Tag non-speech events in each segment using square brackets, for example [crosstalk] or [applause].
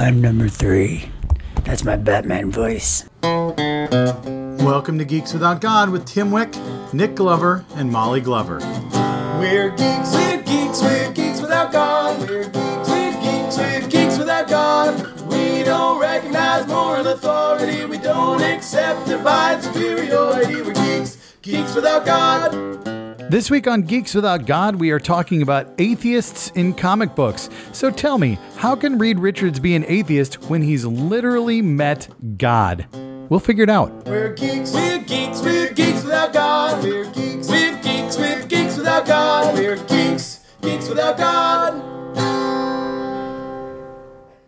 I'm number three. That's my Batman voice. Welcome to Geeks Without God with Tim Wick, Nick Glover, and Molly Glover. We're geeks, we're geeks, we're geeks without God. We're geeks, we're geeks, we're geeks without God. We don't recognize moral authority. We don't accept divine superiority. We're geeks, geeks without God. This week on Geeks Without God, we are talking about atheists in comic books. So tell me, how can Reed Richards be an atheist when he's literally met God? We'll figure it out. We're geeks, we're geeks, we're geeks without God. We're geeks, we're geeks, we're geeks without God. We're geeks, geeks without God.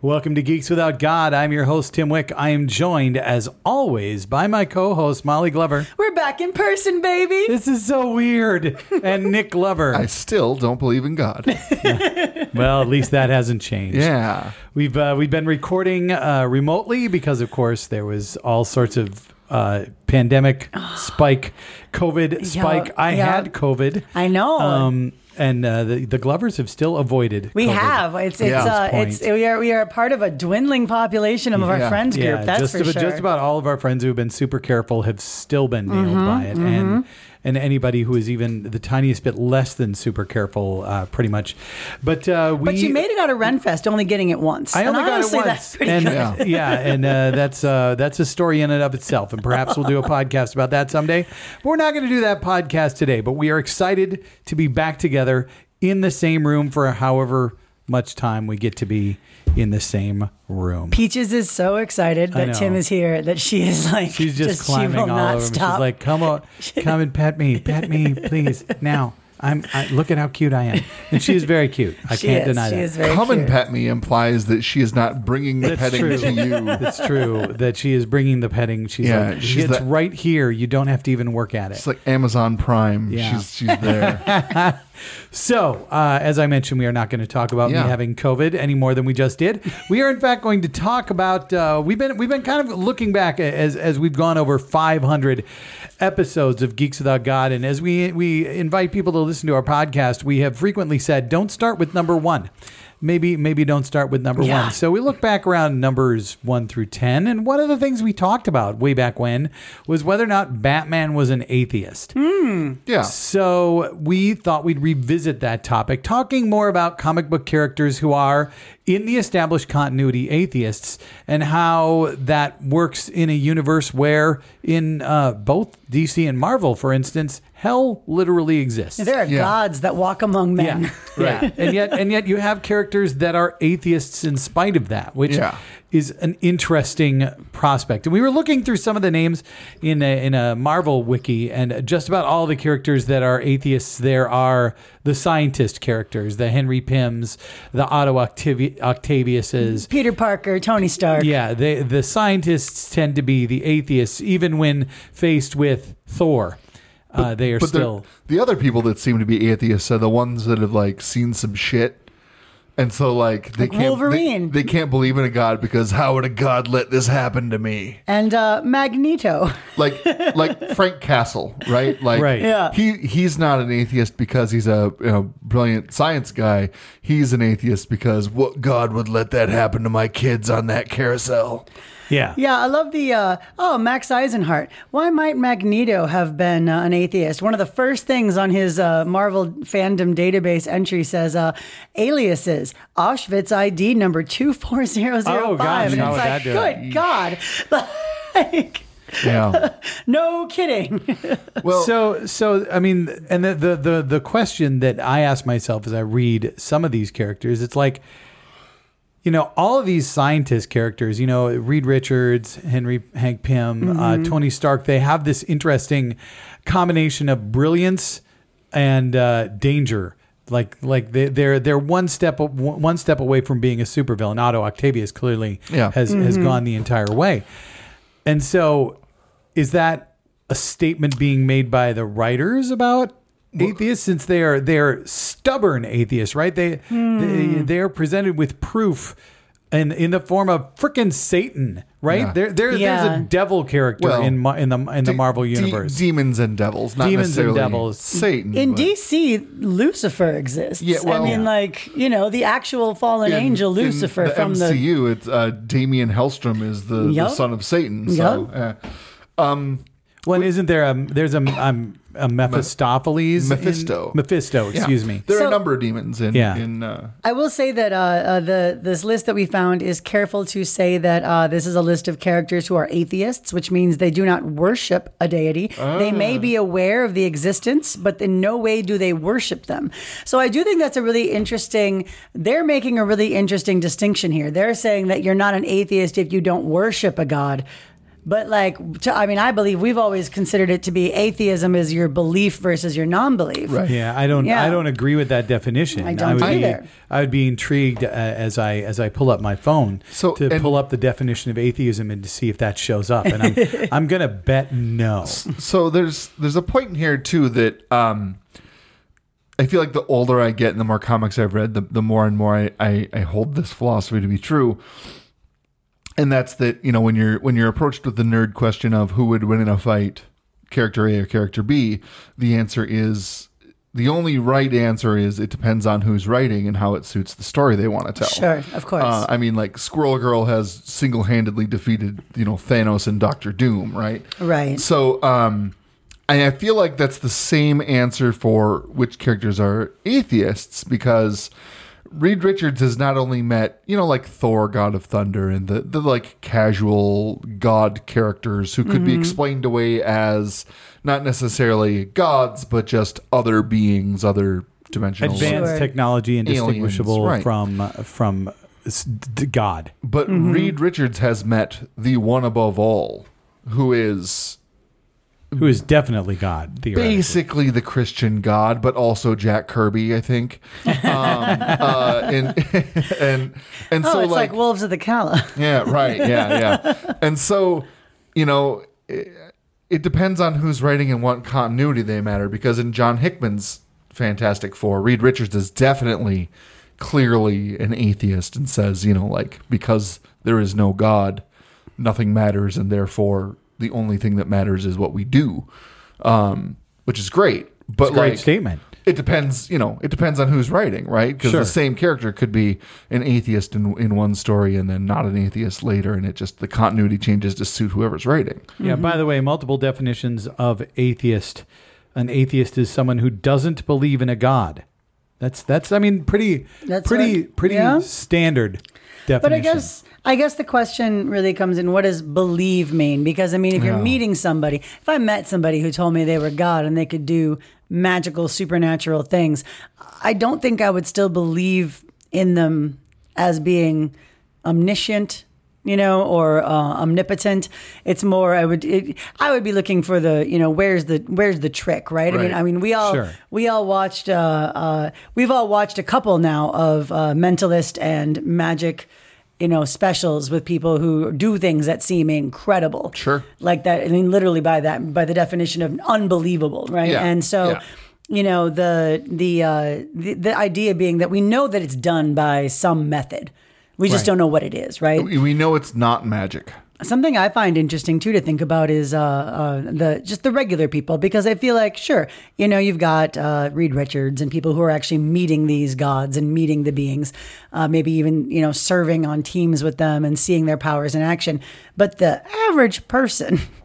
Welcome to Geeks Without God. I'm your host, Tim Wick. I am joined, as always, by my co host, Molly Glover. We're back in person, baby. This is so weird. And Nick Glover. I still don't believe in God. [laughs] well, at least that hasn't changed. yeah. We've uh, we've been recording uh, remotely because, of course, there was all sorts of uh, pandemic [gasps] spike, COVID spike. I yeah. had COVID. I know. Um, and uh, the the Glovers have still avoided. we COVID. have. It's it's Yeah. uh, it's we are we are part of a dwindling population of our friends group. Yeah, that's just for about, sure. just about all of our friends who have been super careful have still been nailed Mm-hmm, by it, and and anybody who is even the tiniest bit less than super careful, uh, pretty much. But uh, we. but you made it out of Renfest, only getting it once. I and only got honestly, it once, that's pretty and good. Yeah. yeah, and uh, that's uh, that's a story in and of itself, and perhaps we'll do a [laughs] podcast about that someday. But we're not going to do that podcast today. But we are excited to be back together in the same room for however much time we get to be in the same room. Peaches is so excited that Tim is here that she is like She's just, climbing she all over him. stop. She's like, "Come on, [laughs] come and pet me, pet me, please." Now, I'm. I, look at how cute I am, and she is very cute. I [laughs] she can't is, deny she that. is very Come and cute. pet me implies that she is not bringing the That's petting true. to you. [laughs] It's true that she is bringing the petting. She's Yeah, like, she's it's the- right here. You don't have to even work at it. It's like Amazon Prime. Yeah. She's she's there. [laughs] So, uh, as I mentioned, we are not going to talk about Yeah. me having COVID any more than we just did. We are, in fact, going to talk about. Uh, we've been we've been kind of looking back as as we've gone over 500 episodes of Geeks Without God, and as we we invite people to listen to our podcast, we have frequently said, "Don't start with number one." Maybe maybe don't start with number Yeah. one. So we look back around numbers one through ten, and one of the things we talked about way back when was whether or not Batman was an atheist. Yeah. So we thought we'd revisit that topic, talking more about comic book characters who are in the established continuity atheists and how that works in a universe where, in uh, both DC and Marvel, for instance, hell literally exists. There are Yeah. gods that walk among men. Yeah, [laughs] right. and yet, and yet, you have characters that are atheists in spite of that, which Yeah. is an interesting prospect. And we were looking through some of the names in a, in a Marvel wiki, and just about all the characters that are atheists there are the scientist characters, the Henry Pims, the Otto Octavi- Octaviuses. Peter Parker, Tony Stark. Yeah, they, the scientists tend to be the atheists, even when faced with Thor. Uh, they are But still. the other people that seem to be atheists are the ones that have like seen some shit. And so like they Like can't Wolverine. They, they can't believe in a god because how would a god let this happen to me? And uh, Magneto. [laughs] Like like Frank Castle, right? Like Right. Yeah. he he's not an atheist because he's a you know, brilliant science guy. He's an atheist because what god would let that happen to my kids on that carousel? Yeah. Yeah, I love the uh, oh Max Eisenhardt. Why might Magneto have been uh, an atheist? One of the first things on his uh, Marvel fandom database entry says uh, aliases Auschwitz ID number two four zero zero Oh, gosh, five, and it's would like, that do it? good God, [laughs] like Yeah. [laughs] no kidding. [laughs] Well, so so I mean, and the, the the the question that I ask myself as I read some of these characters, it's like, you know, all of these scientist characters, you know, Reed Richards, Henry Hank Pym, uh, Tony Stark, they have this interesting combination of brilliance and uh, danger. Like like they, they're they're one step one step away from being a supervillain. Otto Octavius clearly Yeah. has has gone the entire way, and so is that a statement being made by the writers about atheists since they are they're stubborn atheists right they, they they are presented with proof in in the form of frickin' Satan, right? Yeah. There, there there's a devil character Well, in in the in the De- Marvel de- universe. demons and devils, not Demons and necessarily devils. Satan. In but- DC, Lucifer exists. Yeah, well- I mean, Yeah. like you know, the actual fallen in- angel in Lucifer the from the MCU, it's uh, Damien Hellstrom is the, the son of Satan. So, uh, When isn't there a there's a um, a Mephistopheles? in- Mephisto. Mephisto, yeah. excuse me. There are a number of demons in. Yeah. in uh, I will say that uh, uh, the this list that we found is careful to say that uh, this is a list of characters who are atheists, which means they do not worship a deity. They may be aware of the existence, but in no way do they worship them. So I do think that's a really interesting. They're making a really interesting distinction here. They're saying that you're not an atheist if you don't worship a god. But like, to, I mean, I believe we've always considered it to be atheism is your belief versus your non-belief. Right. Yeah, I don't. Yeah. I don't agree with that definition. I don't would either. Be, I would be intrigued uh, as I as I pull up my phone So- to and- pull up the definition of atheism and to see if that shows up. And I'm [laughs] I'm gonna bet no. so there's there's a point in here too that um, I feel like the older I get and the more comics I've read, the, the more and more I, I, I hold this philosophy to be true. And that's that, you know, when you're when you're approached with the nerd question of who would win in a fight, character A or character B, the answer is the only right answer is it depends on who's writing and how it suits the story they want to tell. Sure, of course. Uh, I mean, like Squirrel Girl has single-handedly defeated, you know, Thanos and Doctor Doom, right? Right. So, um, I I feel like that's the same answer for which characters are atheists because Reed Richards has not only met, you know, like Thor, God of Thunder, and the, the like casual god characters who could Mm-hmm. be explained away as not necessarily gods, but just other beings, other dimensional. Advanced Sure. technology indistinguishable Aliens, right. from uh, from God. But Mm-hmm. Reed Richards has met the one above all, who is Who is definitely God? Basically the Christian God, but also Jack Kirby, I think. Um, uh, and [laughs] and and oh, so it's like, like, Wolves of the Cala. yeah, right, yeah, yeah. And so you know, it, it depends on who's writing and what continuity they matter. Because in John Hickman's Fantastic Four, Reed Richards is definitely clearly an atheist and says, you know, like because there is no God, nothing matters, and therefore the only thing that matters is what we do, um, which is great. But It's a great like, statement. it depends, you know, it depends on who's writing, right? Because Sure. the same character could be an atheist in, in one story and then not an atheist later, and it just the continuity changes to suit whoever's writing. Yeah. By the way, multiple definitions of atheist. An atheist is someone who doesn't believe in a god. That's that's. I mean, pretty That's pretty right. pretty Yeah. standard definition. But I guess I guess the question really comes in: What does believe mean? Because I mean, if you're meeting somebody, if I met somebody who told me they were God and they could do magical, supernatural things, I don't think I would still believe in them as being omniscient. You know, or uh, omnipotent. It's more. I would. It, I would be looking for the. You know, where's the where's the trick, right? I mean, I mean, we all Sure. we all watched. Uh, uh, we've all watched a couple now of uh, mentalist and magic, you know, specials with people who do things that seem incredible. Sure. like that. I mean, literally by that, by the definition of unbelievable, right? Yeah. And so. Yeah. You know the the, uh, the the idea being that we know that it's done by some method, we just Right. don't know what it is, right? We we know it's not magic. Something I find interesting too to think about is uh, uh, the just the regular people because I feel like sure you know you've got uh, Reed Richards and people who are actually meeting these gods and meeting the beings, uh, maybe even you know serving on teams with them and seeing their powers in action. But the average person [laughs]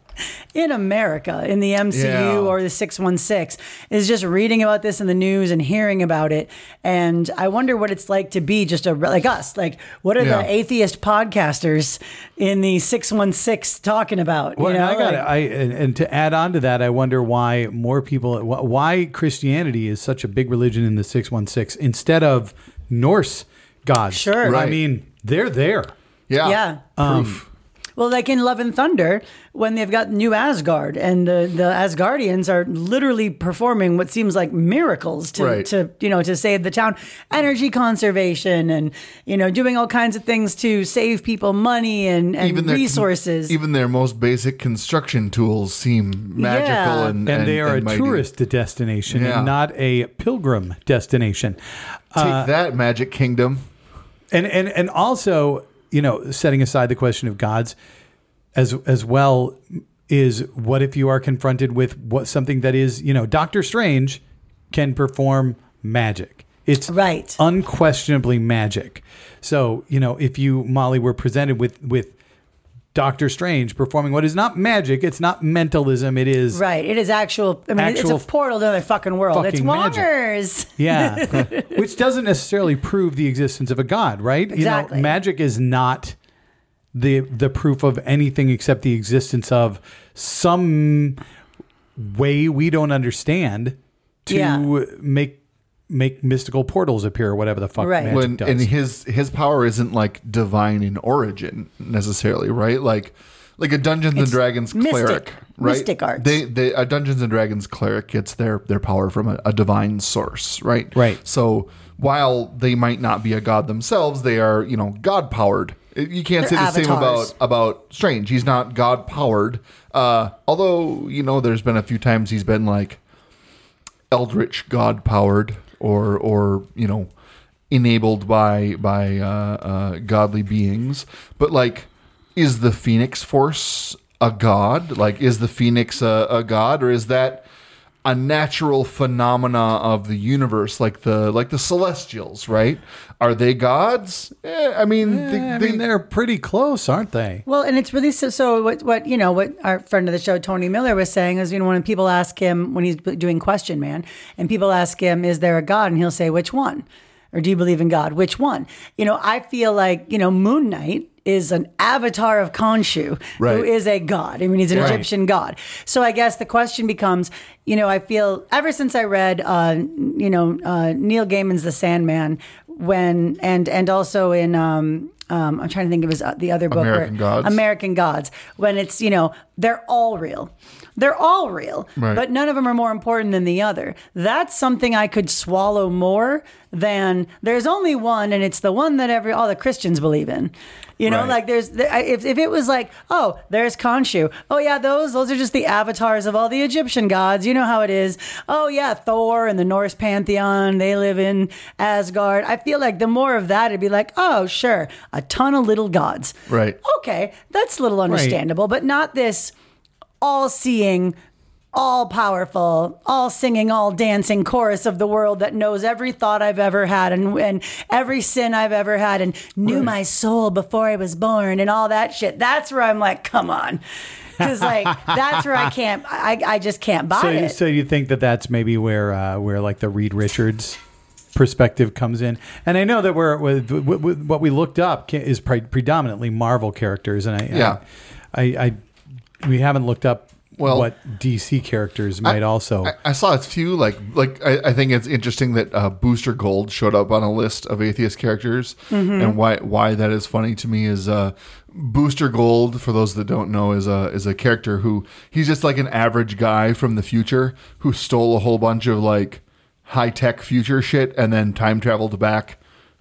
in America in the MCU Yeah. or the 616 is just reading about this in the news and hearing about it and I wonder what it's like to be just a like us like what are Yeah. the atheist podcasters in the 616 talking about Well, you know I got like- I and, and to add on to that, I wonder why more people, why Christianity is such a big religion in the six one six instead of Norse gods. Sure. I mean, they're there. Yeah. Yeah. Um, Proof. Well, like in Love and Thunder, when they've got New Asgard, and the, the Asgardians are literally performing what seems like miracles to, Right. to you know to save the town, energy conservation, and you know doing all kinds of things to save people money and, and their- resources. even their most basic construction tools seem magical Yeah. and, And, they are and a mighty. tourist destination Yeah. and not a pilgrim destination. Take uh, that, Magic Kingdom. And and and also you know, setting aside the question of gods, as as well is what if you are confronted with what something that is, you know, Doctor Strange can perform magic. It's Right. unquestionably magic. So, you know, if you Molly were presented with with Doctor Strange performing what is not magic, it's not mentalism, it is Right. It is actual. I mean, Actual it's a portal to another fucking world. it's fucking magic. Wongers. [laughs] Yeah. [laughs] Which doesn't necessarily prove the existence of a god, right? Exactly. You know, magic is not the the proof of anything except the existence of some way we don't understand to Yeah. make make mystical portals appear or whatever the fuck Right. magic when does. and his his power isn't like divine in origin necessarily, right? Like like a Dungeons and Dragons mystic- cleric, right? mystic arts. They they a Dungeons and Dragons cleric gets their their power from a, a divine source, right? Right. So while they might not be a god themselves, they are you know god powered. You can't They're say the same about about Strange. He's not god powered. Uh, although you know, there's been a few times he's been like eldritch god powered or or you know enabled by by uh, uh, godly beings. But like is the phoenix force a god? Like is the phoenix a, a god or is that a natural phenomena of the universe like the like the celestials right are they gods eh, i mean, they, I mean, they, are pretty close, aren't they? Well, and it's really so. So what? What you know? What our friend of the show, Tony Miller, was saying is, you know, when people ask him when he's doing Question Man, and people ask him, "Is there a God?" and he'll say, "Which one?" Or do you believe in God? Which one? You know, I feel like you know, Moon Knight is an avatar of Khonshu, who Right. is a god. I mean, he's an Right. Egyptian god. So I guess the question becomes, you know, I feel ever since I read, uh, you know, uh, Neil Gaiman's The Sandman, when and and also in. Um, um, I'm trying to think of his uh, the other book. American Gods. American Gods. When it's you know they're all real, they're all real, Right. but none of them are more important than the other. That's something I could swallow more than there's only one, and it's the one that every all the Christians believe in. You know, Right. like there's if if it was like oh there's Khonshu, oh yeah those those are just the avatars of all the Egyptian gods. You know how it is. Oh yeah, Thor and the Norse pantheon they live in Asgard. I feel like the more of that, it'd be like oh sure, a ton of little gods. Right. Okay, that's a little understandable, but not this all seeing, all powerful, all singing, all dancing chorus of the world that knows every thought I've ever had and, and every sin I've ever had and knew my soul before I was born and all that shit. That's where I'm like, come on. Because like that's where I [laughs] can't, I, I just can't buy So, it. so you think that that's maybe where uh, where like the Reed Richards perspective comes in? And I know that we're with, with, with what we looked up is pre- predominantly Marvel characters, and I Yeah. I, I, I we haven't looked up Well, what DC characters might also. I, I saw a few like like I, I think it's interesting that uh, Booster Gold showed up on a list of atheist characters, and why why that is funny to me is uh, Booster Gold. For those that don't know, is a is a character who he's just like an average guy from the future who stole a whole bunch of like high tech future shit and then time traveled back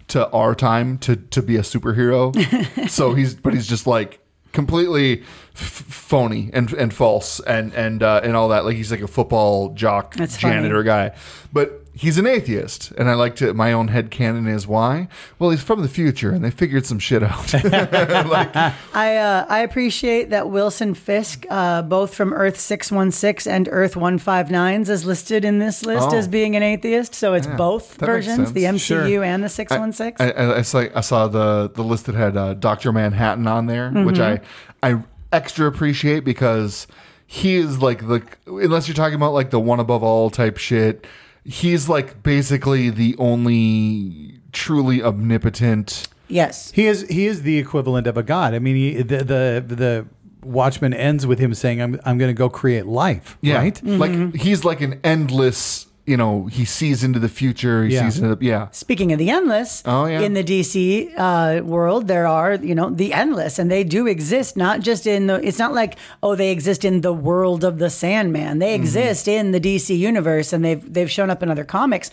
to our time to to be a superhero. [laughs] so he's but he's just like completely f- phony and and false and and uh, and all that. Like he's like a football jock That's funny. janitor guy, but he's an atheist. And I like to my own head canon is why. Well, he's from the future, and they figured some shit out. [laughs] like, [laughs] I uh, I appreciate that Wilson Fisk, uh, both from Earth six one six and Earth one five nines, is listed in this list Oh. as being an atheist. So it's both versions, the. MCU Sure. and the six one six. I, I, I saw, I saw the the list that had uh, Doctor Manhattan on there, which I I extra appreciate because he is like the unless you're talking about like the one above all type shit, he's like basically the only truly omnipotent. Yes. he is he is the equivalent of a god. I mean, he, the the the Watchmen ends with him saying, "I'm I'm going to go create life." Yeah, Right. like mm-hmm. he's like an endless. You know, he sees into the future. He Yeah. sees into the yeah. Speaking of the endless, Oh, yeah. in the DC uh, world, there are you know the endless, and they do exist. Not just in the. It's not like oh they exist in the world of the Sandman. Mm-hmm. They exist in the DC universe, and they've they've shown up in other comics.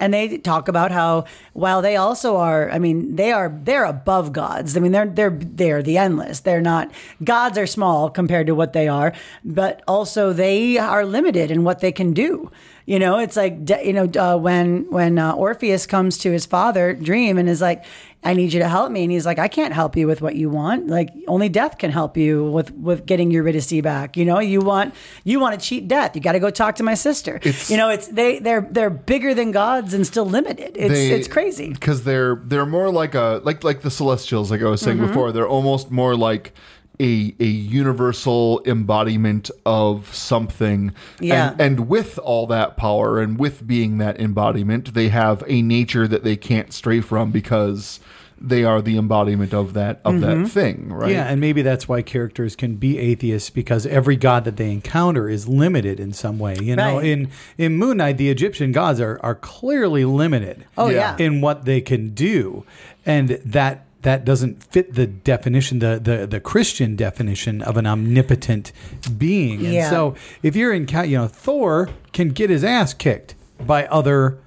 And they talk about how while they also are, I mean, they are they're above gods. I mean, they're they're they're the endless. They're not gods are small compared to what they are, but also they are limited in what they can do. You know, it's like you know uh, when when uh, Orpheus comes to his father Dream and is like, "I need you to help me," and he's like, "I can't help you with what you want. Like only death can help you with with getting Eurydice back. You know, you want you want to cheat death. You got to go talk to my sister. you know, it's they they're they're bigger than gods and still limited. It's They- it's crazy. because they're they're more like a like like the celestials like i was Mm-hmm. saying before they're almost more like a a universal embodiment of something Yeah. and, and with all that power and with being that embodiment they have a nature that they can't stray from because they are the embodiment of that of Mm-hmm. that thing right Yeah, and maybe that's why characters can be atheists because every god that they encounter is limited in some way. You know, Right. in in Moon Knight, the Egyptian gods are are clearly limited. Oh Yeah. yeah. in what they can do, and that that doesn't fit the definition, the the, the Christian definition of an omnipotent being. And so, if you're in, you know, Thor can get his ass kicked by other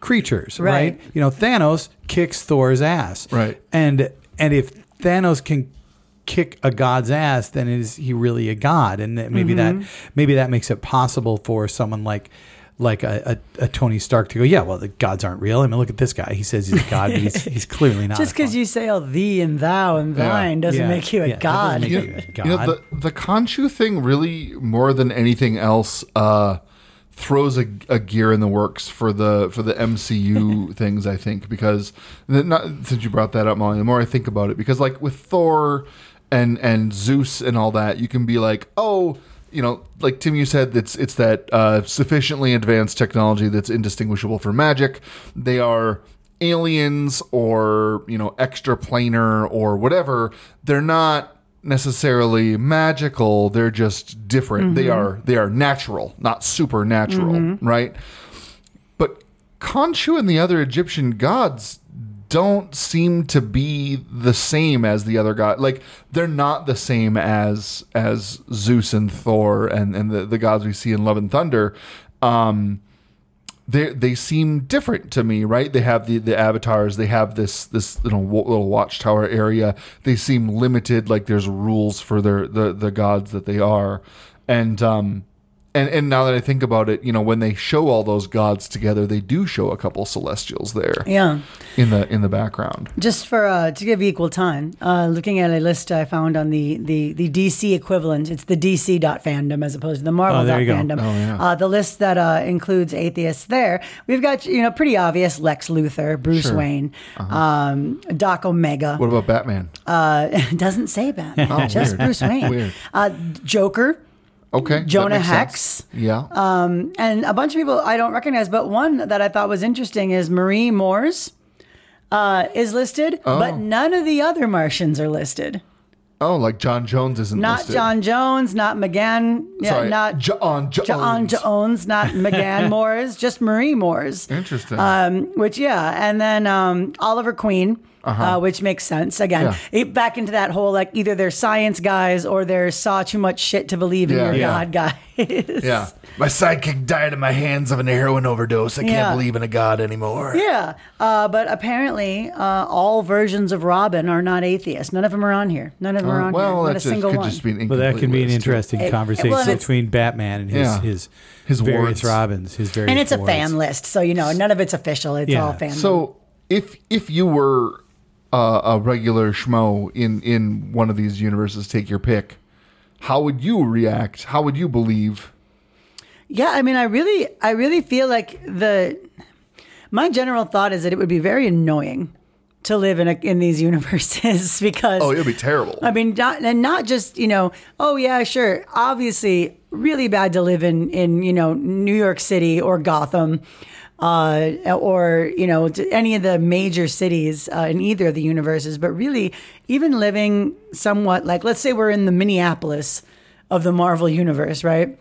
creatures, right? Right. You know, Thanos kicks Thor's ass, Right. And and if Thanos can kick a god's ass, then is he really a god? And maybe Mm-hmm. that maybe that makes it possible for someone like like a, a, a Tony Stark to go, yeah, well, the gods aren't real. I mean, look at this guy. He says he's a god, but he's, [laughs] he's clearly not. Just because you say all thee and thou and Yeah. thine doesn't Yeah. make you a Yeah, god. you you a you know, the the Khonshu thing really more than anything else uh, throws a, a gear in the works for the for the MCU [laughs] things. I think because not since you brought that up, Molly. The more I think about it, because like with Thor and and Zeus and all that, you can be like, oh. You know, like Tim, you said, it's it's that uh, sufficiently advanced technology that's indistinguishable from magic. They are aliens or you know extraplanar or whatever. They're not necessarily magical. They're just different. They are they are natural not supernatural right? But Khonshu and the other Egyptian gods don't seem to be the same as the other god. Like they're not the same as as Zeus and Thor and and the, the gods we see in Love and Thunder. Um, they they seem different to me, right? They have the, the avatars. They have this this you know, little watchtower area. They seem limited. Like there's rules for their the the gods that they are, and um and and now that I think about it, you know, when they show all those gods together, they do show a couple celestials there Yeah. in the in the background. Just for uh, to give equal time, uh, looking at a list I found on the, the, the DC equivalent, it's the DC dot fandom as opposed to the Marvel Oh, dot fandom. Oh, yeah. uh, the list that uh, includes atheists there, we've got you know pretty obvious Lex Luthor, Bruce Sure. Wayne, um, Doc Omega. What about Batman? Uh, [laughs] doesn't say Batman, Oh, just weird. Bruce Wayne. [laughs] Weird. Uh, Joker. Okay, Jonah Hex. sense. Yeah. Um, and a bunch of people I don't recognize, but one that I thought was interesting is Marie Moores uh, is listed, but Oh. none of the other Martians are listed. oh, like John Jones isn't Not listed. John Jones, not McGann, yeah, Sorry, not John Jones. John Jones, not [laughs] McGann Moores, just Marie Moores. Interesting. Um, which yeah, and then um, Oliver Queen, uh which makes sense. Again, Uh-huh. Yeah. it- back into that whole like either they're science guys or they're saw too much shit to believe in Yeah. your Yeah. god guys. yeah. My sidekick died in my hands of an heroin overdose. I can't Yeah. believe in a god anymore. Yeah, uh, but apparently, uh, all versions of Robin are not atheists. None of them are on here. None of them are Uh, on well, here. Not a that single could one. just be an Well, that incomplete can be an list. interesting It- conversation well, between Batman and his Yeah. his, His various wards. Robins, his various and it's a fan list, so you know none of it's official. It's Yeah. all fan. List. So if if you were uh, a regular schmo in in one of these universes, take your pick. How would you react? How would you believe? yeah, I mean, I really, I really feel like the. My general thought is that it would be very annoying to live in a, in these [laughs] universes [laughs] because Oh, it'd be terrible. I mean, not, and not just you know, oh yeah, sure. Obviously, really bad to live in in you know New York City or Gotham, uh, or you know to any of the major cities uh, in either of the universes. But really, even living somewhat like let's say we're in the Minneapolis of the Marvel universe, right?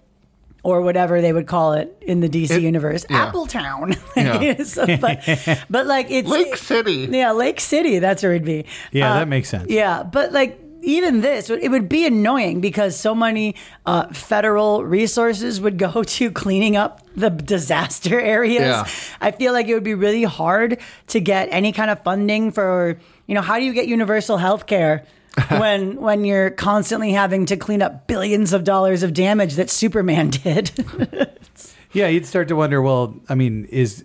Or whatever they would call it in the DC It- universe, yeah. Appletown. [laughs] Yeah. [laughs] So, but, but like it's Lake City. yeah, Lake City. That's where it'd be. Yeah, Uh, that makes sense. Yeah, but like even this, it would be annoying because so many uh, federal resources would go [laughs] to cleaning up the disaster [laughs] areas. Yeah. I feel like it would be really hard to get any kind of funding for, you know, how do you get universal health care? [laughs] when when you're constantly having to clean up billions of dollars of damage that Superman did. Yeah, you'd start to wonder. Well, I mean, is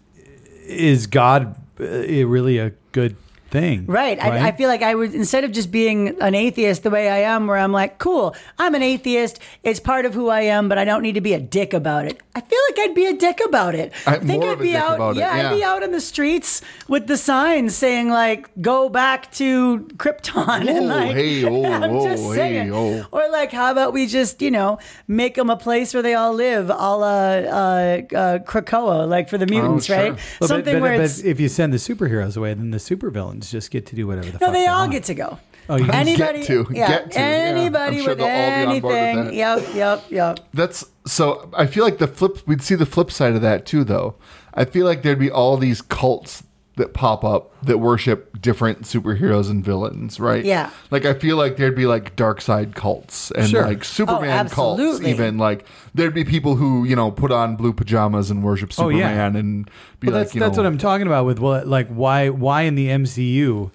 is God uh, really a good thing? Right. I, I feel like I would, instead of just being an atheist the way I am, where I'm like, cool, I'm an atheist. It's part of who I am, but I don't need to be a dick about it. I feel like I'd be a dick about it. I- I think more I'd of be out. about it, yeah, I'd be out in the streets with the signs saying like, "Go back to Krypton," [laughs] and like, hey, oh, [laughs] I'm whoa, just hey, saying. oh. Or like, how about we just, you know, make them a place where they all live, a la uh, uh, Krakoa, like for the mutants, sure. right? Well, Something but, where but if you send the superheroes away, then the supervillains just get to do whatever the no, fuck they all want. get to go. Oh, you can anybody, Get to, yeah, get to, yeah. anybody I'm sure with they'll be on board with anything. that. Yep, yep, yep. That's so. I feel like the flip. We'd see the flip side of that too, though. I feel like there'd be all these cults that pop up that worship different superheroes and villains, right? Yeah. Like I feel like there'd be like dark side cults and Sure. like oh, Superman cults. Oh, absolutely. Even like there'd be people who you know put on blue pajamas and worship Superman Oh, yeah. Superman and be Well, like, that's you that's know, what I'm talking about with well, like why why in the MCU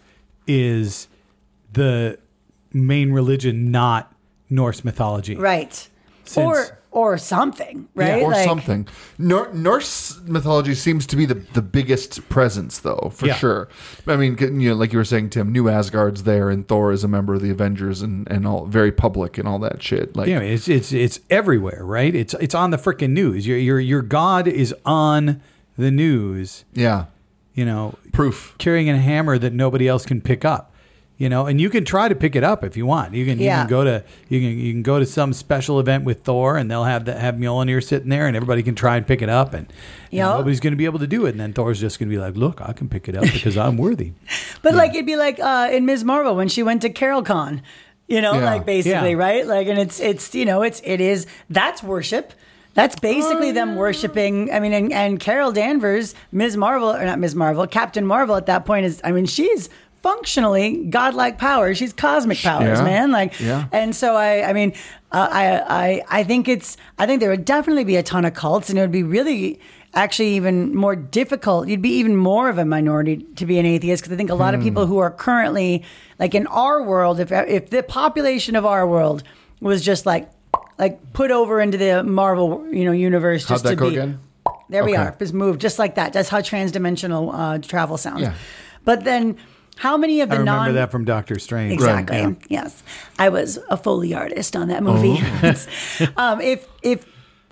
is the main religion not Norse mythology? Right. Since- or or something, right? or Like, something. Nor- Norse mythology seems to be the, the biggest presence, though, for Yeah. sure. I mean, you know, like you were saying, Tim, New Asgard's there, and Thor is a member of the Avengers, and, and all very public and all that shit. Like, Yeah, it's it's it's everywhere, right? It's it's on the freaking news. Your your your God is on the news. yeah, You know, proof. carrying a hammer that nobody else can pick up. You know, and you can try to pick it up if you want. You can you can go to you can you can go to some special event with Thor, and they'll have the, have Mjolnir sitting there, and everybody can try and pick it up, and Yep. nobody's going to be able to do it. And then Thor's just going to be like, "Look, I can pick it up because I'm worthy." [laughs] But like it'd be like uh, in Ms. Marvel when she went to CarolCon, you know, Yeah. like basically, Yeah. right? Like, and it's it's you know, it's it is that's worship. That's basically them Oh. worshiping. I mean, and, and Carol Danvers, Ms. Marvel, or not Ms. Marvel, Captain Marvel at that point is, I mean, she's functionally godlike powers. She's cosmic powers, Yeah. man. Like, Yeah. and so I, I mean, uh, I, I, I think it's, I think there would definitely be a ton of cults, and it would be really, actually, even more difficult. You'd be even more of a minority to be an atheist because I think a lot of people Hmm. who are currently, like in our world, if if the population of our world was just like, like put over into the Marvel, you know, universe, just that to go be. again? There we are. Just moved just like that. That's how transdimensional uh, travel sounds. Yeah. But then, how many of the I remember non that from Doctor Strange. Exactly. yeah. Yes, I was a Foley artist on that movie. Oh. [laughs] um, if if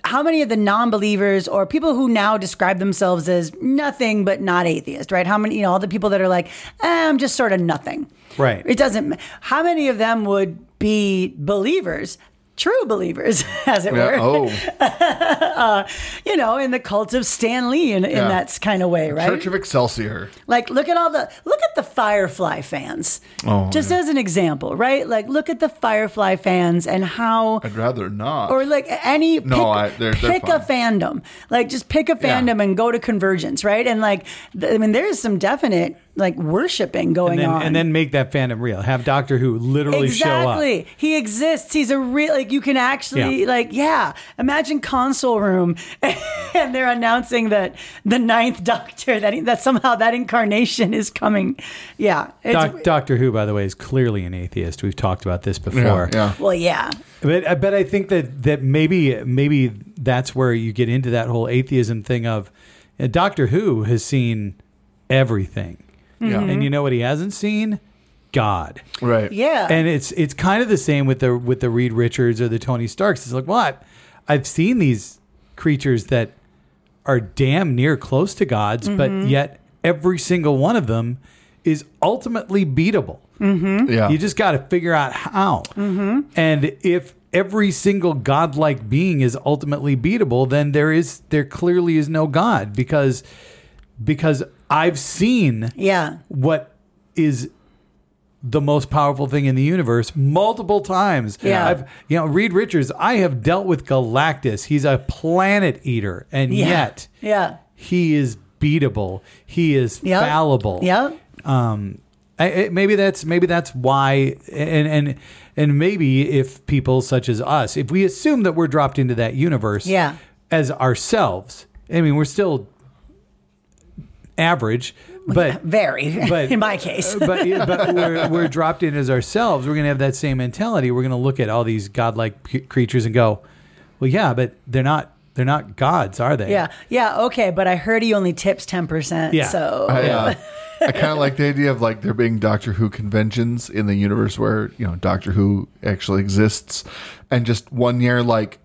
how many of the non-believers or people who now describe themselves as nothing but not atheist, right? How many, you know, all the people that are like, eh, I'm just sort of nothing. Right. It doesn't. How many of them would be believers? True believers, [laughs] as it Yeah. were. Oh, [laughs] uh, You know, in the cult of Stan Lee, in, in that kind of way, right? Church of Excelsior. Like, look at all the look at the Firefly fans. Oh, just as an example, right? Like, look at the Firefly fans and how, I'd rather not. or like any pick, No, I- they're- they're pick a fandom. Like, just pick a Yeah. fandom and go to Convergence, right? And like, I mean, there is some definite like worshiping going And then, on. and then make that fandom real. Have Doctor Who literally show up. Exactly. He exists. He's a real like you can actually Yeah. like yeah. Imagine console room [laughs] and they're announcing that the ninth Doctor that that somehow that incarnation is coming. Yeah. It's, Doc, Doctor Who, by the way, is clearly an atheist. We've talked about this before. yeah, yeah. well, yeah. But I bet I think that that maybe maybe that's where you get into that whole atheism thing of uh, Doctor Who has seen everything, Yeah. Mm-hmm. and you know what he hasn't seen? God. Right. Yeah. And it's it's kind of the same with the with the Reed Richards or the Tony Starks. It's like what I've seen these creatures that are damn near close to gods, but mm-hmm. yet every single one of them is ultimately beatable. Mm-hmm. Yeah. You just got to figure out how. And if every single godlike being is ultimately beatable, then there is there clearly is no God because because I've seen yeah. what is the most powerful thing in the universe multiple times. Yeah. I've you know Reed Richards, I have dealt with Galactus. He's a planet eater and Yeah. yet Yeah. he is beatable. He is Yep. fallible Yeah. um I, I- maybe that's maybe that's why and and and maybe if people such as us if we assume that we're dropped into that universe Yeah. as ourselves i mean we're still average but Very. but [laughs] in my case. [laughs] but, but we're, we're dropped in as ourselves we're going to have that same mentality we're going to look at all these godlike c- creatures and go well yeah but they're not they're not gods, are they? Yeah, yeah, okay, but I heard he only tips ten percent. Yeah. So I, uh, I kind of like the idea of like there being Doctor Who conventions in the universe where you know Doctor Who actually exists, and just one year like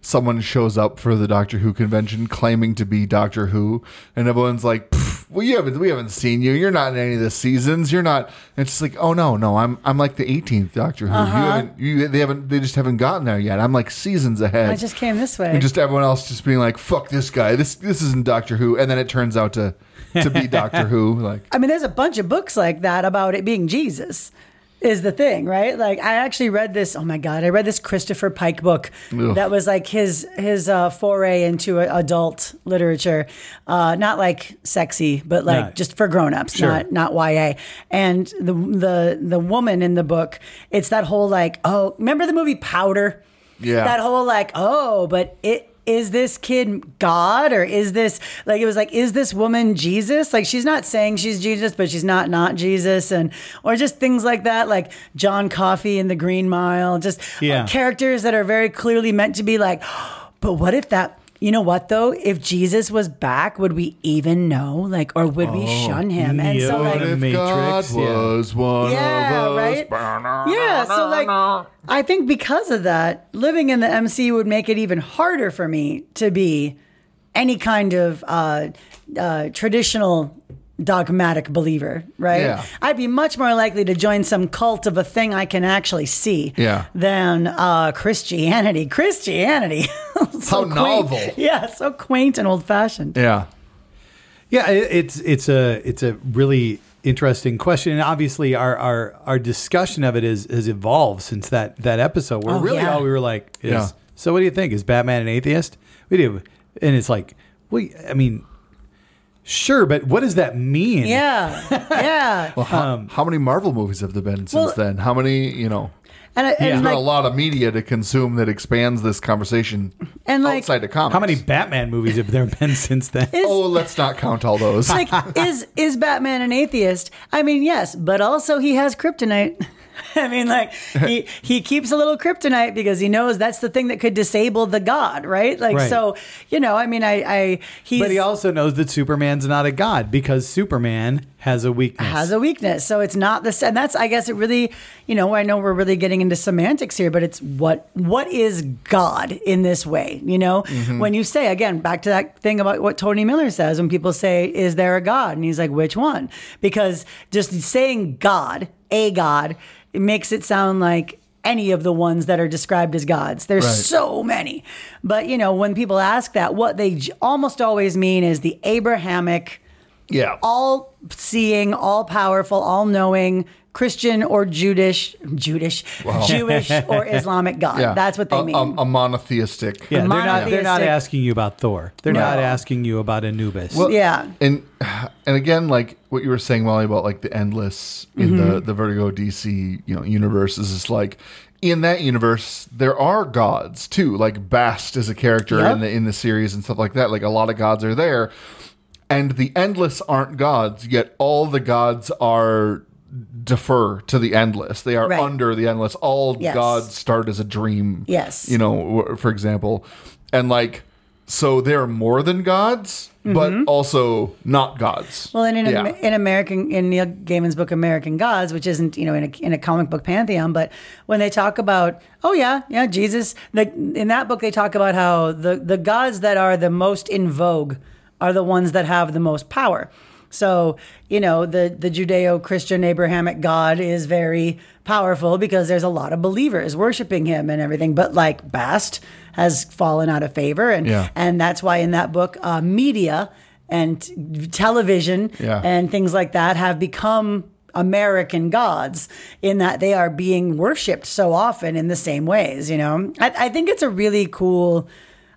someone shows up for the Doctor Who convention claiming to be Doctor Who, and everyone's like, "Pff, "Well, you haven't we haven't seen you. You're not in any of the seasons. You're not." And it's just like, "Oh no, no, I'm I'm like the 18th Doctor Who. You uh-huh. haven't you they haven't they just haven't gotten there yet. I'm like seasons ahead." I just came this way. and just everyone else just being like, "Fuck this guy. This this isn't Doctor Who," and then it turns out to to be Doctor [laughs] Who. Like, I mean, there's a bunch of books like that about it being Jesus. Is the thing, right? Like I actually read this. Oh my god, I read this Christopher Pike book Ugh. that was like his his uh, foray into adult literature, uh, not like sexy, but like No. just for grown-ups, Sure. not not YA. And the the the woman in the book, it's that whole like, oh, remember the movie Powder? Yeah. That whole like, oh, but it is this kid God or is this like it was like is this woman Jesus? Like she's not saying she's Jesus, but she's not not Jesus, and or just things like that, like John Coffey in The Green Mile, just Yeah. characters that are very clearly meant to be like, [gasps] but what if that? You know what though? If Jesus was back, would we even know? Like, or would we shun him? And so, like, in if Matrix, God yeah. was one yeah, of us. right. Yeah, so like, I think because of that, living in the MCU would make it even harder for me to be any kind of uh, uh, traditional dogmatic believer, right? Yeah. I'd be much more likely to join some cult of a thing I can actually see Yeah. than uh, Christianity. Christianity. [laughs] so How quaint. novel. Yeah, so quaint and old fashioned. Yeah. Yeah, it- it's it's a it's a really interesting question, and obviously our our, our discussion of it is has evolved since that that episode. Where Oh, really yeah. all we were like is, Yeah. so what do you think? Is Batman an atheist? We do, and it's like, we, I mean, sure, but what does that mean? Yeah, [laughs] yeah. Well, how, um, how many Marvel movies have there been since Well- then? How many, you know, And, I- and there's been like, a lot of media to consume that expands this conversation And, like- outside of comics. How many Batman movies have there been [laughs] since then? is- Oh, let's not count all those. like is is Batman an atheist? I mean, yes, but also he has kryptonite. [laughs] I mean, like he he keeps a little kryptonite because he knows that's the thing that could disable the god, right? Like Right. so, you know. I mean, I I he's But he also knows that Superman's not a god because Superman has a weakness. has a weakness. So it's not the and that's I guess it really, you know, I know we're really getting into semantics here, but it's what what is God in this way, you know? Mm-hmm. When you say again back to that thing about what Tony Miller says when people say is there a god? And he's like which one? Because just saying God, a god, makes it sound like any of the ones that are described as gods. There's Right. so many. But, you know, when people ask that, what they j- almost always mean is the Abrahamic yeah. all seeing, all powerful, all knowing Christian or Judish, Judish, [laughs] Jewish or Islamic God. yeah. That's what they a, mean. A, a monotheistic. yeah, they're not, they're not asking you about Thor. They're No. not asking you about Anubis. Well, Yeah. and and again, like what you were saying, Molly, about like the endless in Mm-hmm. the the Vertigo DC you know universe is just like in that universe there are gods too. Like Bast is a character Yep. in the in the series and stuff like that. Like a lot of gods are there, and the endless aren't gods. Yet all the gods are defer to the endless. They are Right. under the endless. All Yes. gods start as a dream. Yes. you know, for example, and like. So they're more than gods, but also not gods. Mm-hmm. Well, and in, Yeah. in American, in Neil Gaiman's book American Gods, which isn't you know in a, in a comic book pantheon, but when they talk about, oh yeah, yeah, Jesus, the, in that book they talk about how the the gods that are the most in vogue are the ones that have the most power. So you know the the Judeo-Christian Abrahamic God is very powerful because there's a lot of believers worshiping him and everything. But like Bast has fallen out of favor, and Yeah. and that's why in that book, uh, media and t- television Yeah. and things like that have become American gods in that they are being worshipped so often in the same ways. You know, I, I think it's a really cool.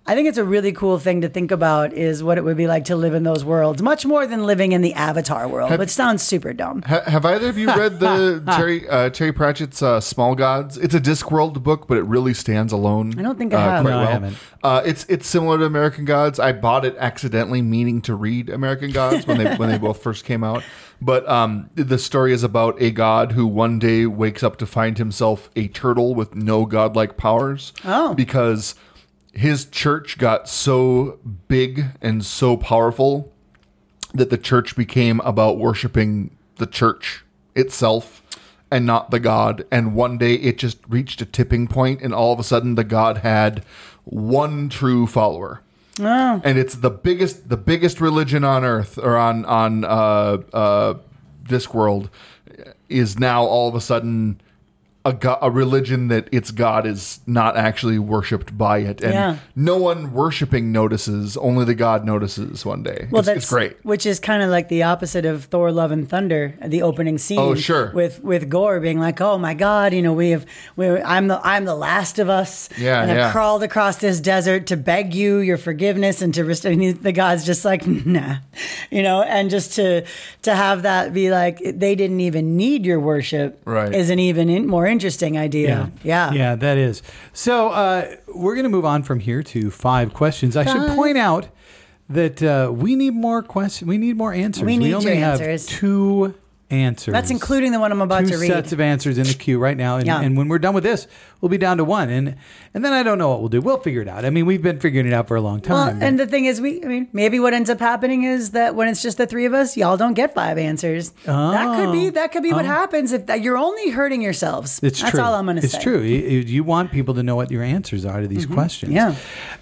I think it's a really cool thing to think about is what it would be like to live in those worlds, much more than living in the Avatar world, which sounds super dumb. Ha- have either of you [laughs] read the Terry uh, Terry Pratchett's uh, Small Gods? It's a Discworld book, but it really stands alone. I don't think I uh, have. quite No, I haven't. Uh, it's it's similar to American Gods. I bought it accidentally, meaning to read American Gods when they when they both first came out. But um, the story is about a god who one day wakes up to find himself a turtle with no godlike powers. Oh. because his church got so big and so powerful that the church became about worshiping the church itself and not the God. And one day it just reached a tipping point, and all of a sudden the God had one true follower. And it's the biggest, the biggest religion on earth or on on uh, uh, Discworld is now all of a sudden a, go- a religion that its god is not actually worshipped by it, and Yeah. no one worshiping notices. Only the god notices one day. Well, it's, that's it's great. Which is kind of like the opposite of Thor: Love and Thunder, the opening scene. Oh, sure. With with Gorr being like, "Oh my God, you know, we have, we I'm the I'm the last of us, Yeah, and I've yeah. crawled across this desert to beg you your forgiveness and to rest-" and the God's just like, [laughs] nah, you know, and just to to have that be like they didn't even need your worship, Right. Isn't even in, more interesting idea. Yeah, Yeah, that is. So uh, we're going to move on from here to five questions. I should point out that uh, we need more questions. We need more answers. We need only have answers. two answers. That's including the one I'm about two to read. sets of answers in the queue right now, and, Yeah. and when we're done with this, we'll be down to one, and and then I don't know what we'll do. We'll figure it out. I mean, we've been figuring it out for a long Well, time. and the thing is, we, I mean, maybe what ends up happening is that when it's just the three of us, y'all don't get five answers. That could be, that could be what happens if that, you're only hurting yourselves. It's That's true. all I'm going to say. Mm-hmm. true. You, you want people to know what your answers are to these questions. Yeah.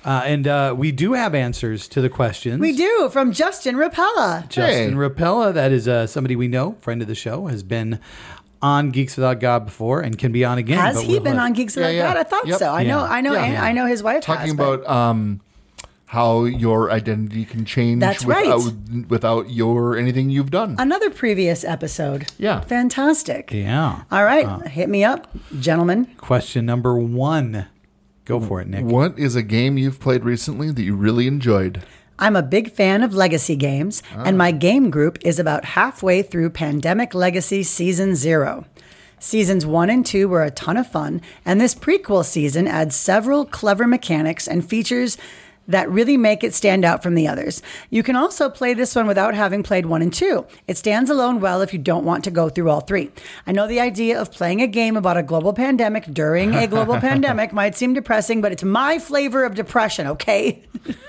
Uh, and uh, we do have answers to the questions. We do from Justin Rapella. Justin Hey. Rapella, that is uh, somebody we know, friend of the show, has been on Geeks Without God before and can be on again. Has but he we'll been have- on Geeks Without yeah. God? I thought Yep. so. I know. I know. Yeah. I know his wife Talking has, but- about um, how your identity can change That's right. without without your anything you've done. another previous episode. Yeah. fantastic. Yeah. All right, hit me up, gentlemen. Question number one. Go for it, Nick. What is a game you've played recently that you really enjoyed? I'm a big fan of legacy games, and my ah. game group is about halfway through Pandemic Legacy Season Zero. Seasons one and two were a ton of fun, and this prequel season adds several clever mechanics and features that really make it stand out from the others. You can also play this one without having played one and two. It stands alone well if you don't want to go through all three. I know the idea of playing a game about a global pandemic during a global [laughs] pandemic might seem depressing, but it's my flavor of depression, okay?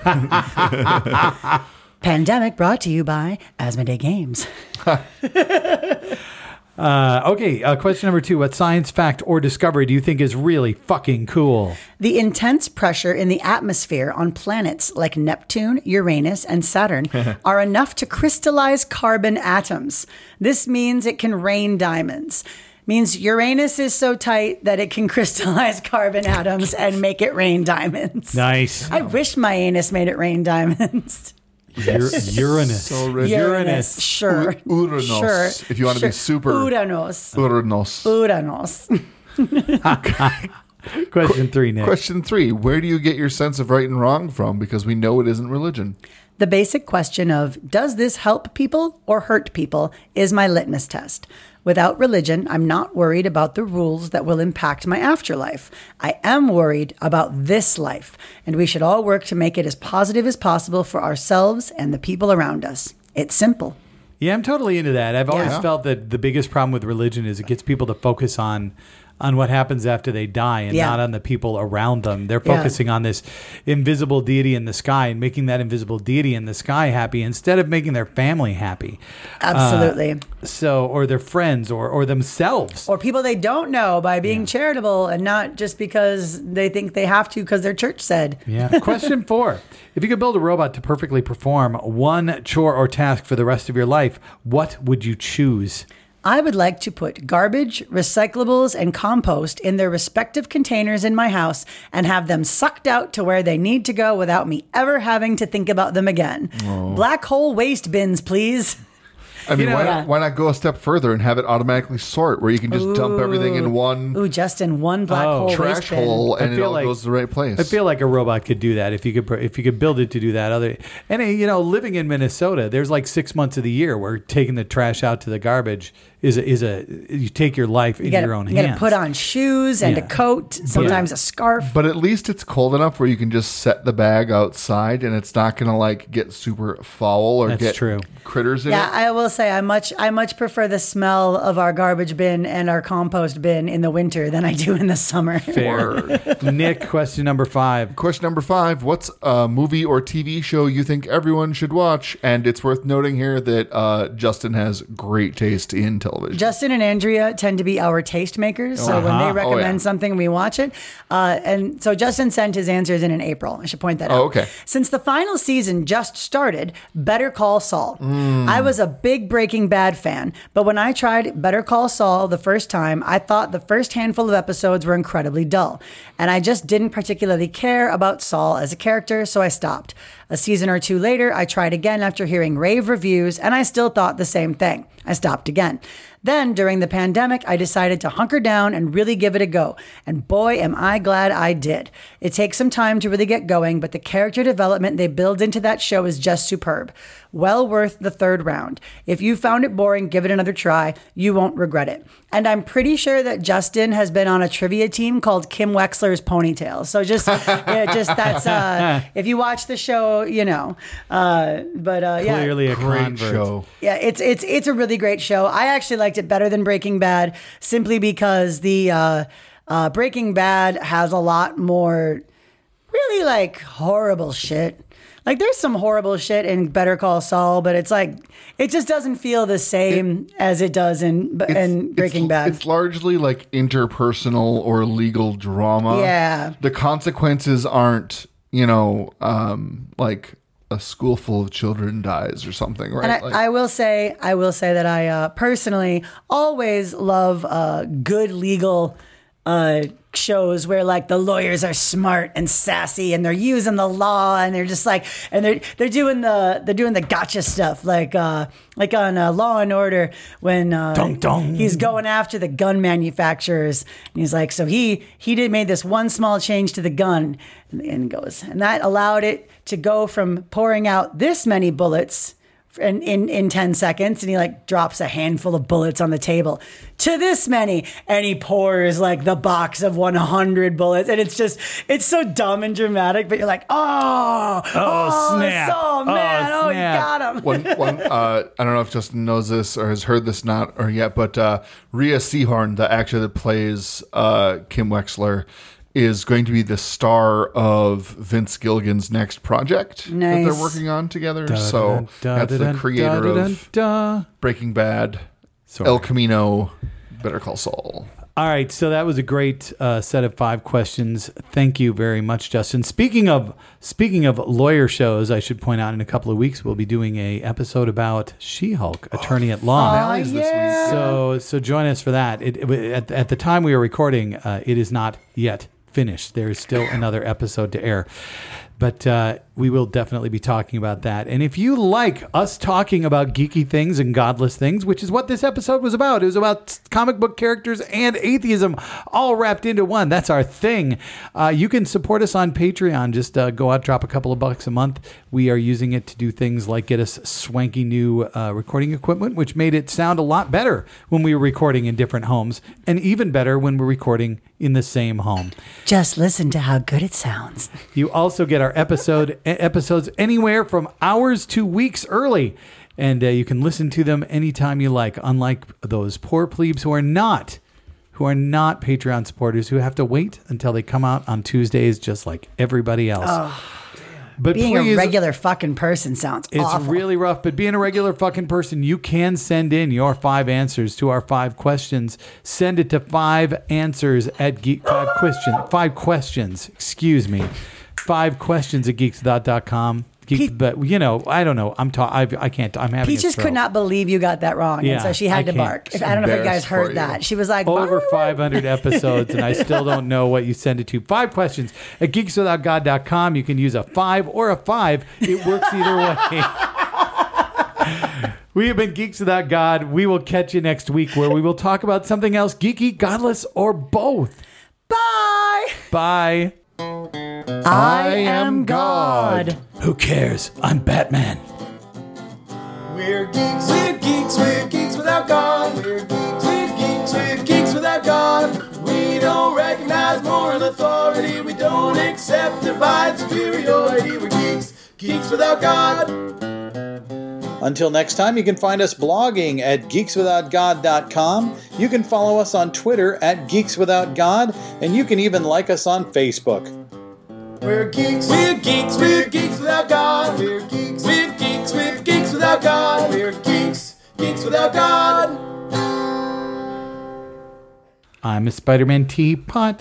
[laughs] Pandemic brought to you by Asmodee Games. [laughs] Uh, okay, uh, question number two. What science fact or discovery do you think is really fucking cool? The intense pressure in the atmosphere on planets like Neptune, Uranus, and Saturn [laughs] are enough to crystallize carbon atoms. This means it can rain diamonds. Means Uranus is so tight that it can [laughs] crystallize carbon atoms and make it rain diamonds. Nice. I wish my anus made it rain diamonds. [laughs] Ur- Uranus. So rich. Uranus. Sure. U- Uranus, Sure. if you wanna be super- Uranus. Uranus. Uranus. [laughs] Question three, Nick. Question three: Where do you get your sense of right and wrong from? Because we know it isn't religion. The basic question of does this help people or hurt people is my litmus test. Without religion, I'm not worried about the rules that will impact my afterlife. I am worried about this life, and we should all work to make it as positive as possible for ourselves and the people around us. It's simple. Yeah, I'm totally into that. I've always Yeah. felt that the biggest problem with religion is it gets people to focus on on what happens after they die and Yeah. not on the people around them. They're Yeah. focusing on this invisible deity in the sky and making that invisible deity in the sky happy instead of making their family happy. Uh, Absolutely. So or their friends or or themselves. or people they don't know by being charitable and not just because they think they have to because their church said. Yeah. Question [laughs] four. If you could build a robot to perfectly perform one chore or task for the rest of your life, what would you choose? I would like to put garbage, recyclables, and compost in their respective containers in my house and have them sucked out to where they need to go without me ever having to think about them again. Oh. Black hole waste bins, please. [laughs] I mean, know- why, Yeah. not, why not go a step further and have it automatically sort, where you can just dump everything in one Ooh, just in one black Oh. hole trash hole, and it all like- goes to the right place. I feel like a robot could do that if you could if you could build it to do that. Other and you know, living in Minnesota, there's like six months of the year where taking the trash out to the garbage is a, is a you take your life in gotta, your own you hands. gotta put on shoes and Yeah. a coat, sometimes a scarf. But at least it's cold enough where you can just set the bag outside, and it's not going to like get super foul or That's get true. critters in Yeah, it. I will say I much I much prefer the smell of our garbage bin and our compost bin in the winter than I do in the summer. [laughs] Fair. Nick, question number five. Question number five What's a movie or TV show you think everyone should watch? And it's worth noting here that uh, Justin has great taste in television. Justin and Andrea tend to be our taste makers, so when Uh-huh. they recommend Oh, yeah. something, we watch it. Uh, and so Justin sent his answers in in April. I should point that out. Oh, okay. Since the final season just started, Better Call Saul. I was a big Breaking Bad fan, but when I tried Better Call Saul the first time, I thought the first handful of episodes were incredibly dull, and I just didn't particularly care about Saul as a character, so I stopped. A season or two later, I tried again after hearing rave reviews, and I still thought the same thing. I stopped again. Then, during the pandemic, I decided to hunker down and really give it a go. And boy, am I glad I did. It takes some time to really get going, but the character development they build into that show is just superb. Well worth the third round. If you found it boring, give it another try. You won't regret it. And I'm pretty sure that Justin has been on a trivia team called Kim Wexler's Ponytail. So just, [laughs] yeah, just that's, uh, if you watch the show, you know. Uh, but uh, yeah. Clearly a Great convert. show. Yeah, it's it's it's a really great show. I actually liked it better than Breaking Bad simply because the uh, uh, Breaking Bad has a lot more really like horrible shit. Like there's some horrible shit in Better Call Saul, but it's like it just doesn't feel the same as it does in in Breaking it's, Bad. It's largely like interpersonal or legal drama. Yeah. The consequences aren't, you know, um, like a school full of children dies or something, right? And I, Like- I will say, I will say that I uh, personally always love uh, good legal uh, shows where like the lawyers are smart and sassy and they're using the law and they're just like and they're they're doing the they're doing the gotcha stuff like uh like on uh, Law and Order when uh, Dong, dong. he's going after the gun manufacturers and he's like so he he did made this one small change to the gun and, and goes and that allowed it to go from pouring out this many bullets in, in, in 10 seconds and he like drops a handful of bullets on the table to this many and he pours like the box of 100 bullets and it's just it's so dumb and dramatic but you're like oh oh, snap. so Oh, man oh, he snap. got him one, one [laughs] uh, I don't know if Justin knows this or has heard this not or yet, but uh, Rhea Seehorn, the actor that plays uh, Kim Wexler, is going to be the star of Vince Gilligan's next project that they're working on together. so that's the creator of of. Breaking Bad, Sorry. El Camino, Better Call Saul. All right, so that was a great uh, set of five questions. Thank you very much, Justin. Speaking of speaking of lawyer shows, I should point out in a couple of weeks we'll be doing a episode about She-Hulk, Attorney at Law. Finales this week. So so join us for that. It, it- at, at the time we are recording, uh, it is not yet finished. There is still another episode to air. But uh, we will definitely be talking about that. And if you like us talking about geeky things and godless things, which is what this episode was about, it was about comic book characters and atheism all wrapped into one. That's our thing. Uh, you can support us on Patreon. Just uh, go out, drop a couple of bucks a month. We are using it to do things like get us swanky new uh, recording equipment, which made it sound a lot better when we were recording in different homes, and even better when we're recording in the same home. just listen to how good it sounds You also get our episode e- episodes anywhere from hours to weeks early, and uh, you can listen to them anytime you like. Unlike those poor plebes who are not, who are not Patreon supporters, who have to wait until they come out on Tuesdays, just like everybody else. but being please, a regular fucking person sounds it's awful really rough, but being a regular fucking person, you can send in your five answers to our five questions. Send it to five answers at geek five question five questions. Excuse me, five questions at geekswithout.com. Geek, Pe- but you know, I don't know. I'm ta- I've, I can't. I'm having. a Peaches stroke. could not believe you got that wrong, Yeah, and so she had I to bark. If, I don't know if you guys heard you. that. She was like, over [laughs] "Bark." 500 episodes and I still don't know what you send it to. Five questions at geekswithoutgod.com. You can use a five or a five. It works either way. [laughs] we have been Geeks Without God. We will catch you next week where we will talk about something else geeky, godless, or both. Bye. Bye. I am God. Who cares? I'm Batman. We're geeks, we're geeks, we're geeks without God. We're geeks, we're geeks, we're geeks without God. We don't recognize moral authority. We don't accept divine superiority. We're geeks, geeks without God. Until next time, you can find us blogging at geekswithoutgod.com. You can follow us on Twitter at geekswithoutgod, and you can even like us on Facebook. We're geeks. We're geeks. We're geeks without God. We're geeks. We're geeks. We're geeks without God. We're geeks. Geeks without God. I'm a Spider Man teapot.